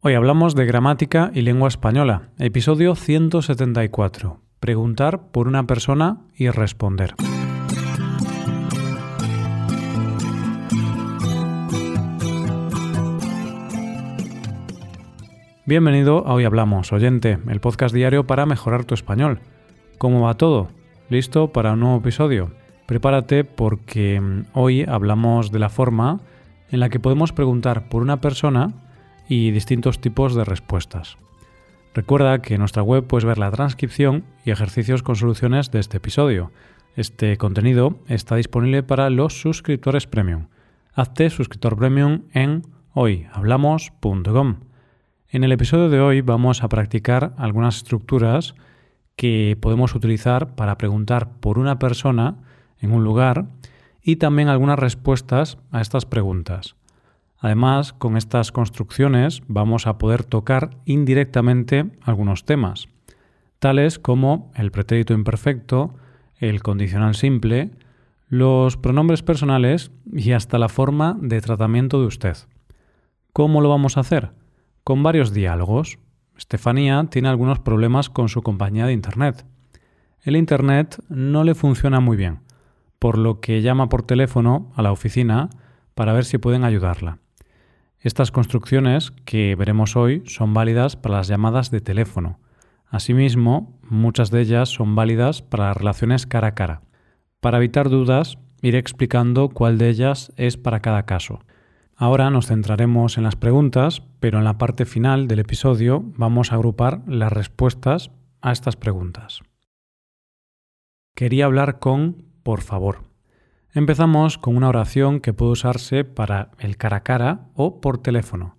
Hoy hablamos de gramática y lengua española, episodio 174. Preguntar por una persona y responder. Bienvenido a Hoy Hablamos, oyente, el podcast diario para mejorar tu español. ¿Cómo va todo? ¿Listo para un nuevo episodio? Prepárate porque mm, hoy hablamos de la forma en la que podemos preguntar por una persona y distintos tipos de respuestas. Recuerda que en nuestra web puedes ver la transcripción y ejercicios con soluciones de este episodio. Este contenido está disponible para los suscriptores premium. Hazte suscriptor premium en hoyhablamos.com. En el episodio de hoy vamos a practicar algunas estructuras que podemos utilizar para preguntar por una persona en un lugar y también algunas respuestas a estas preguntas. Además, con estas construcciones vamos a poder tocar indirectamente algunos temas, tales como el pretérito imperfecto, el condicional simple, los pronombres personales y hasta la forma de tratamiento de usted. ¿Cómo lo vamos a hacer? Con varios diálogos. Estefanía tiene algunos problemas con su compañía de Internet. El Internet no le funciona muy bien, por lo que llama por teléfono a la oficina para ver si pueden ayudarla. Estas construcciones que veremos hoy son válidas para las llamadas de teléfono. Asimismo, muchas de ellas son válidas para las relaciones cara a cara. Para evitar dudas, iré explicando cuál de ellas es para cada caso. Ahora nos centraremos en las preguntas, pero en la parte final del episodio vamos a agrupar las respuestas a estas preguntas. Quería hablar con por favor. Empezamos con una oración que puede usarse para el cara a cara o por teléfono.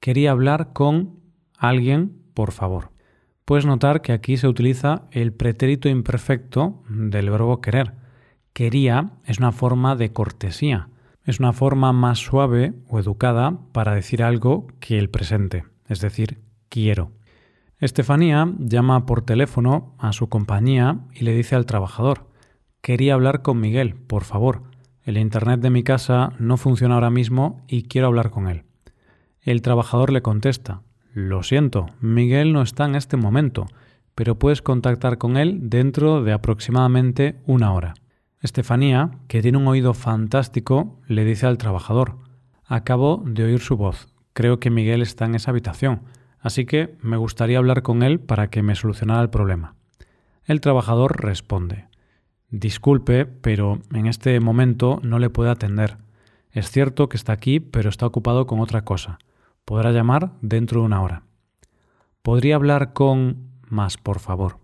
Quería hablar con alguien, por favor. Puedes notar que aquí se utiliza el pretérito imperfecto del verbo querer. Quería es una forma de cortesía. Es una forma más suave o educada para decir algo que el presente, es decir, quiero. Estefanía llama por teléfono a su compañía y le dice al trabajador, Quería hablar con Miguel, por favor. El Internet de mi casa no funciona ahora mismo y quiero hablar con él. El trabajador le contesta, Lo siento, Miguel no está en este momento, pero puedes contactar con él dentro de aproximadamente una hora. Estefanía, que tiene un oído fantástico, le dice al trabajador, Acabo de oír su voz. Creo que Miguel está en esa habitación, así que me gustaría hablar con él para que me solucionara el problema. El trabajador responde, Disculpe, pero en este momento no le puedo atender. Es cierto que está aquí, pero está ocupado con otra cosa. Podrá llamar dentro de una hora. ¿Podría hablar con más, por favor?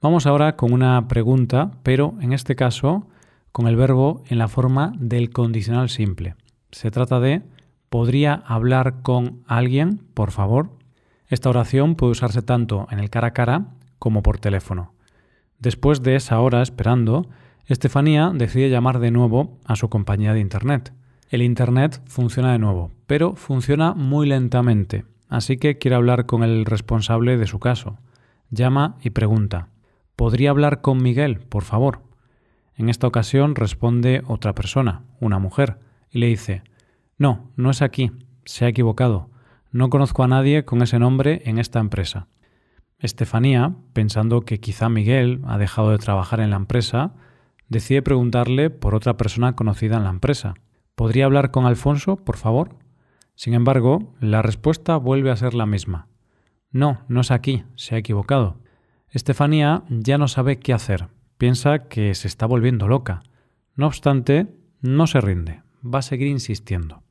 Vamos ahora con una pregunta, pero en este caso con el verbo en la forma del condicional simple. Se trata de ¿podría hablar con alguien, por favor? Esta oración puede usarse tanto en el cara a cara como por teléfono. Después de esa hora esperando, Estefanía decide llamar de nuevo a su compañía de Internet. El Internet funciona de nuevo, pero funciona muy lentamente, así que quiere hablar con el responsable de su caso. Llama y pregunta, ¿podría hablar con Miguel, por favor? En esta ocasión responde otra persona, una mujer, y le dice, No, no es aquí, se ha equivocado. No conozco a nadie con ese nombre en esta empresa. Estefanía, pensando que quizá Miguel ha dejado de trabajar en la empresa, decide preguntarle por otra persona conocida en la empresa. ¿Podría hablar con Alfonso, por favor? Sin embargo, la respuesta vuelve a ser la misma. No, no es aquí, se ha equivocado. Estefanía ya no sabe qué hacer, piensa que se está volviendo loca. No obstante, no se rinde, va a seguir insistiendo.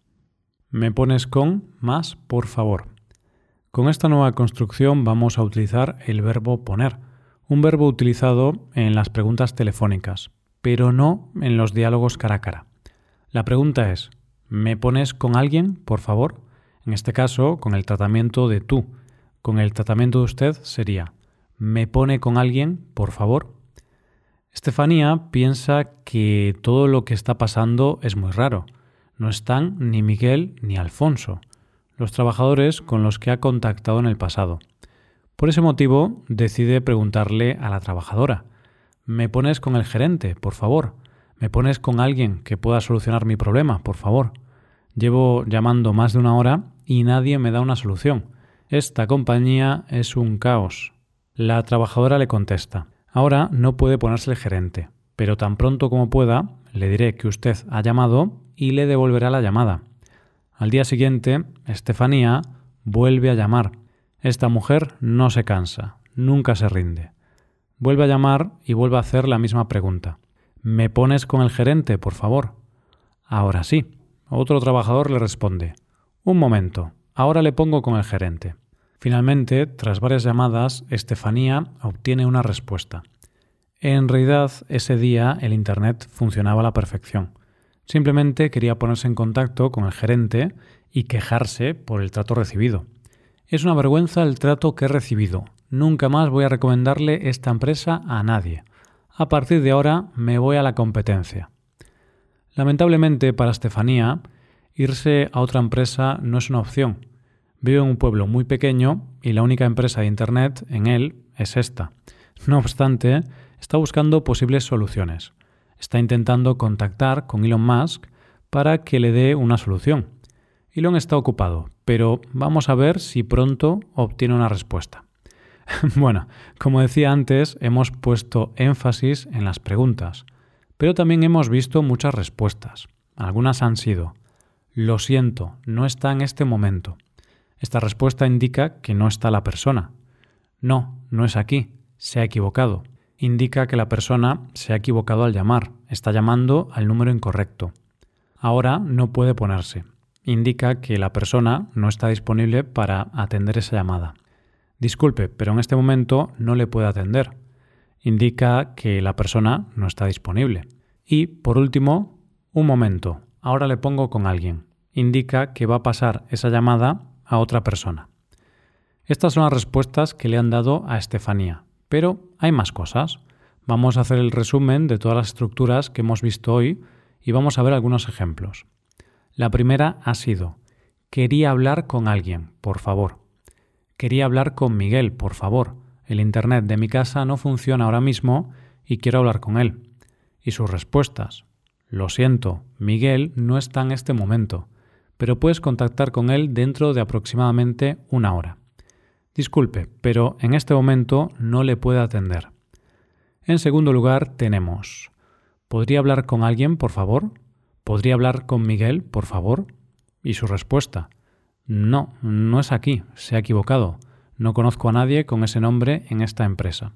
Me pones con más, por favor. Con esta nueva construcción vamos a utilizar el verbo poner, un verbo utilizado en las preguntas telefónicas, pero no en los diálogos cara a cara. La pregunta es, ¿me pones con alguien, por favor? En este caso, con el tratamiento de tú. Con el tratamiento de usted sería, ¿me pone con alguien, por favor? Estefanía piensa que todo lo que está pasando es muy raro. No están ni Miguel ni Alfonso los trabajadores con los que ha contactado en el pasado. Por ese motivo, decide preguntarle a la trabajadora, ¿me pones con el gerente, por favor? ¿Me pones con alguien que pueda solucionar mi problema, por favor? Llevo llamando más de una hora y nadie me da una solución. Esta compañía es un caos. La trabajadora le contesta. Ahora no puede ponerse el gerente, pero tan pronto como pueda le diré que usted ha llamado y le devolverá la llamada. Al día siguiente, Estefanía vuelve a llamar. Esta mujer no se cansa, nunca se rinde. Vuelve a llamar y vuelve a hacer la misma pregunta. ¿Me pones con el gerente, por favor? Ahora sí. Otro trabajador le responde. Un momento, ahora le pongo con el gerente. Finalmente, tras varias llamadas, Estefanía obtiene una respuesta. En realidad, ese día el Internet funcionaba a la perfección. Simplemente quería ponerse en contacto con el gerente y quejarse por el trato recibido. Es una vergüenza el trato que he recibido. Nunca más voy a recomendarle esta empresa a nadie. A partir de ahora me voy a la competencia. Lamentablemente para Estefanía, irse a otra empresa no es una opción. Vive en un pueblo muy pequeño y la única empresa de Internet en él es esta. No obstante, está buscando posibles soluciones está intentando contactar con Elon Musk para que le dé una solución. Elon está ocupado, pero vamos a ver si pronto obtiene una respuesta. bueno, como decía antes, hemos puesto énfasis en las preguntas, pero también hemos visto muchas respuestas. Algunas han sido, lo siento, no está en este momento. Esta respuesta indica que no está la persona. No, no es aquí, se ha equivocado indica que la persona se ha equivocado al llamar, está llamando al número incorrecto. Ahora no puede ponerse. Indica que la persona no está disponible para atender esa llamada. Disculpe, pero en este momento no le puede atender. Indica que la persona no está disponible. Y, por último, un momento, ahora le pongo con alguien. Indica que va a pasar esa llamada a otra persona. Estas son las respuestas que le han dado a Estefanía. Pero hay más cosas. Vamos a hacer el resumen de todas las estructuras que hemos visto hoy y vamos a ver algunos ejemplos. La primera ha sido, quería hablar con alguien, por favor. Quería hablar con Miguel, por favor. El Internet de mi casa no funciona ahora mismo y quiero hablar con él. Y sus respuestas. Lo siento, Miguel no está en este momento, pero puedes contactar con él dentro de aproximadamente una hora. Disculpe, pero en este momento no le puedo atender. En segundo lugar tenemos ¿Podría hablar con alguien, por favor? ¿Podría hablar con Miguel, por favor? Y su respuesta No, no es aquí, se ha equivocado. No conozco a nadie con ese nombre en esta empresa.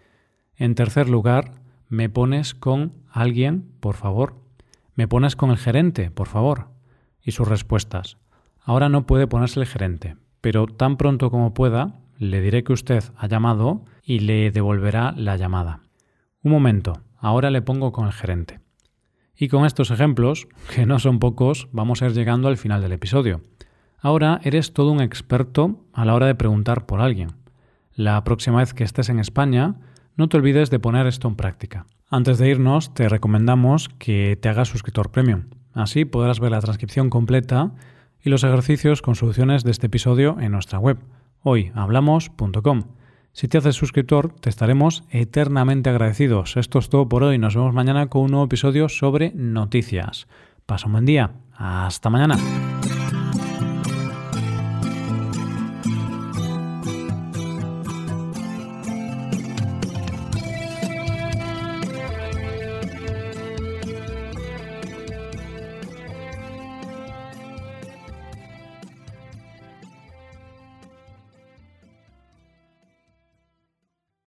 En tercer lugar, ¿me pones con alguien, por favor? ¿Me pones con el gerente, por favor? Y sus respuestas. Ahora no puede ponerse el gerente, pero tan pronto como pueda, le diré que usted ha llamado y le devolverá la llamada. Un momento, ahora le pongo con el gerente. Y con estos ejemplos, que no son pocos, vamos a ir llegando al final del episodio. Ahora eres todo un experto a la hora de preguntar por alguien. La próxima vez que estés en España, no te olvides de poner esto en práctica. Antes de irnos, te recomendamos que te hagas suscriptor premium. Así podrás ver la transcripción completa y los ejercicios con soluciones de este episodio en nuestra web hoyhablamos.com. Si te haces suscriptor, te estaremos eternamente agradecidos. Esto es todo por hoy. Nos vemos mañana con un nuevo episodio sobre noticias. Pasa un buen día. Hasta mañana.